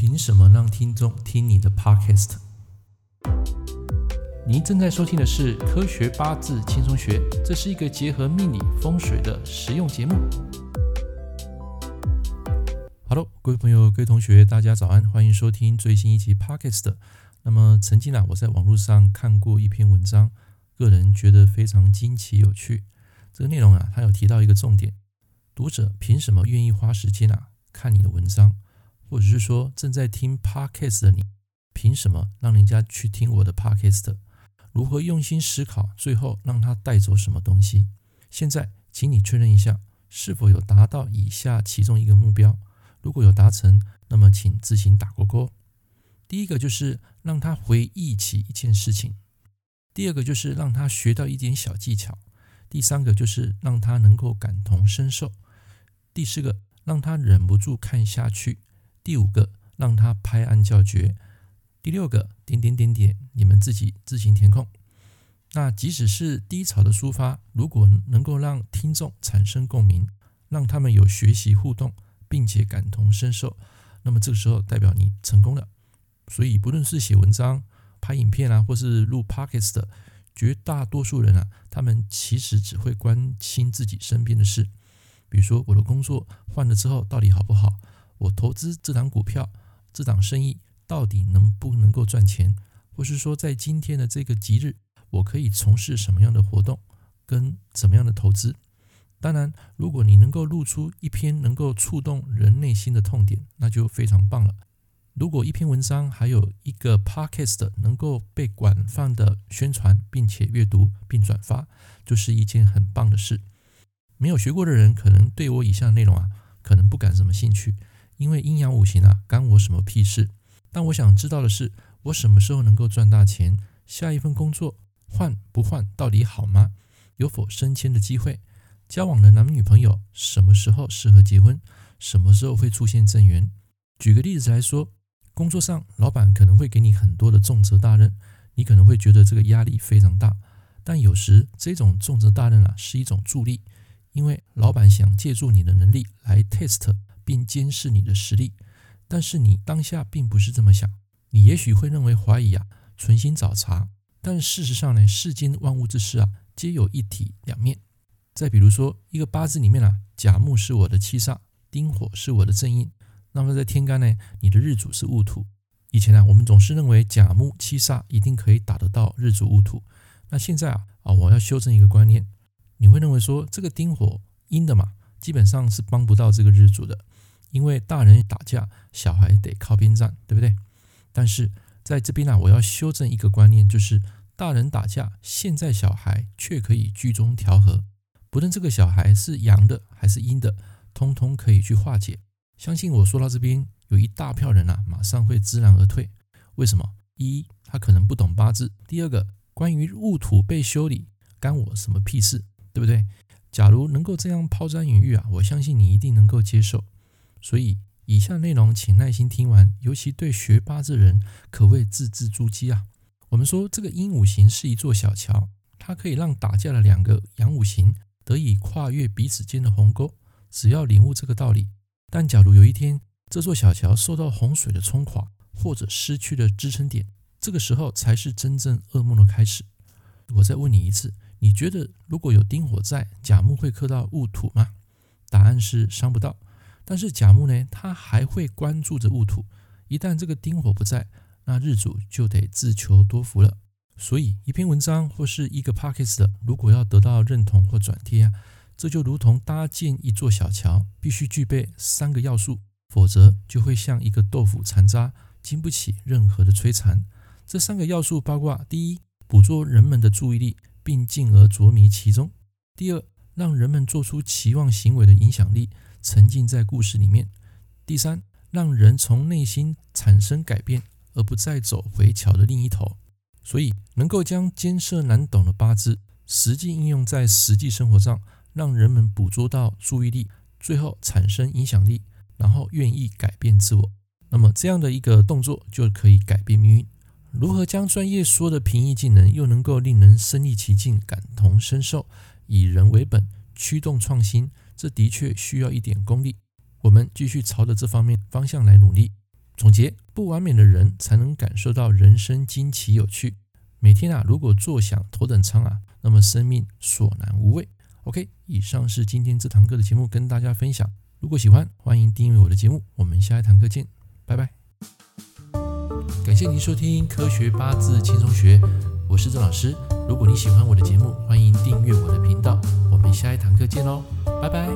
凭什么让听众听你的 Podcast？您正在收听的是《科学八字轻松学》，这是一个结合命理风水的实用节目。Hello，各位朋友、各位同学，大家早安，欢迎收听最新一期 Podcast。那么，曾经啊，我在网络上看过一篇文章，个人觉得非常惊奇有趣。这个内容啊，它有提到一个重点：读者凭什么愿意花时间啊看你的文章？或者是说正在听 Podcast 的你，凭什么让人家去听我的 Podcast？如何用心思考，最后让他带走什么东西？现在，请你确认一下，是否有达到以下其中一个目标。如果有达成，那么请自行打勾勾。第一个就是让他回忆起一件事情；第二个就是让他学到一点小技巧；第三个就是让他能够感同身受；第四个让他忍不住看下去。第五个，让他拍案叫绝；第六个，点点点点，你们自己自行填空。那即使是低潮的抒发，如果能够让听众产生共鸣，让他们有学习互动，并且感同身受，那么这个时候代表你成功了。所以，不论是写文章、拍影片啊，或是录 Podcast 的，绝大多数人啊，他们其实只会关心自己身边的事，比如说我的工作换了之后到底好不好。我投资这档股票，这档生意到底能不能够赚钱？或是说，在今天的这个吉日，我可以从事什么样的活动，跟怎么样的投资？当然，如果你能够录出一篇能够触动人内心的痛点，那就非常棒了。如果一篇文章还有一个 podcast 能够被广泛的宣传，并且阅读并转发，就是一件很棒的事。没有学过的人，可能对我以下的内容啊，可能不感什么兴趣。因为阴阳五行啊，干我什么屁事？但我想知道的是，我什么时候能够赚大钱？下一份工作换不换到底好吗？有否升迁的机会？交往的男女朋友什么时候适合结婚？什么时候会出现正缘？举个例子来说，工作上老板可能会给你很多的重责大任，你可能会觉得这个压力非常大。但有时这种重责大任啊，是一种助力，因为老板想借助你的能力来 test。并监视你的实力，但是你当下并不是这么想，你也许会认为怀疑啊，存心找茬。但事实上呢，世间万物之事啊，皆有一体两面。再比如说，一个八字里面啊，甲木是我的七煞，丁火是我的正印。那么在天干呢，你的日主是戊土。以前啊，我们总是认为甲木七煞一定可以打得到日主戊土。那现在啊，啊，我要修正一个观念，你会认为说这个丁火阴的嘛，基本上是帮不到这个日主的。因为大人打架，小孩得靠边站，对不对？但是在这边呢、啊，我要修正一个观念，就是大人打架，现在小孩却可以居中调和，不论这个小孩是阳的还是阴的，通通可以去化解。相信我说到这边，有一大票人啊，马上会知难而退。为什么？一，他可能不懂八字；第二个，关于戊土被修理，干我什么屁事，对不对？假如能够这样抛砖引玉啊，我相信你一定能够接受。所以，以下内容请耐心听完，尤其对学八字人可谓字字珠玑啊。我们说这个阴五行是一座小桥，它可以让打架的两个阳五行得以跨越彼此间的鸿沟。只要领悟这个道理，但假如有一天这座小桥受到洪水的冲垮，或者失去了支撑点，这个时候才是真正噩梦的开始。我再问你一次，你觉得如果有丁火在，甲木会克到戊土吗？答案是伤不到。但是甲木呢，他还会关注着戊土。一旦这个丁火不在，那日主就得自求多福了。所以，一篇文章或是一个 podcast，如果要得到认同或转贴啊，这就如同搭建一座小桥，必须具备三个要素，否则就会像一个豆腐残渣，经不起任何的摧残。这三个要素包括：第一，捕捉人们的注意力，并进而着迷其中；第二，让人们做出期望行为的影响力。沉浸在故事里面。第三，让人从内心产生改变，而不再走回桥的另一头。所以，能够将艰涩难懂的八字实际应用在实际生活上，让人们捕捉到注意力，最后产生影响力，然后愿意改变自我。那么，这样的一个动作就可以改变命运。如何将专业说的平易近人，又能够令人身历其境、感同身受，以人为本，驱动创新？这的确需要一点功力，我们继续朝着这方面方向来努力。总结：不完美的人才能感受到人生惊奇有趣。每天啊，如果坐享头等舱啊，那么生命索然无味。OK，以上是今天这堂课的节目，跟大家分享。如果喜欢，欢迎订阅我的节目。我们下一堂课见，拜拜。感谢您收听《科学八字轻松学》，我是郑老师。如果你喜欢我的节目，欢迎订阅我的频道。我们下一堂课见喽，拜拜。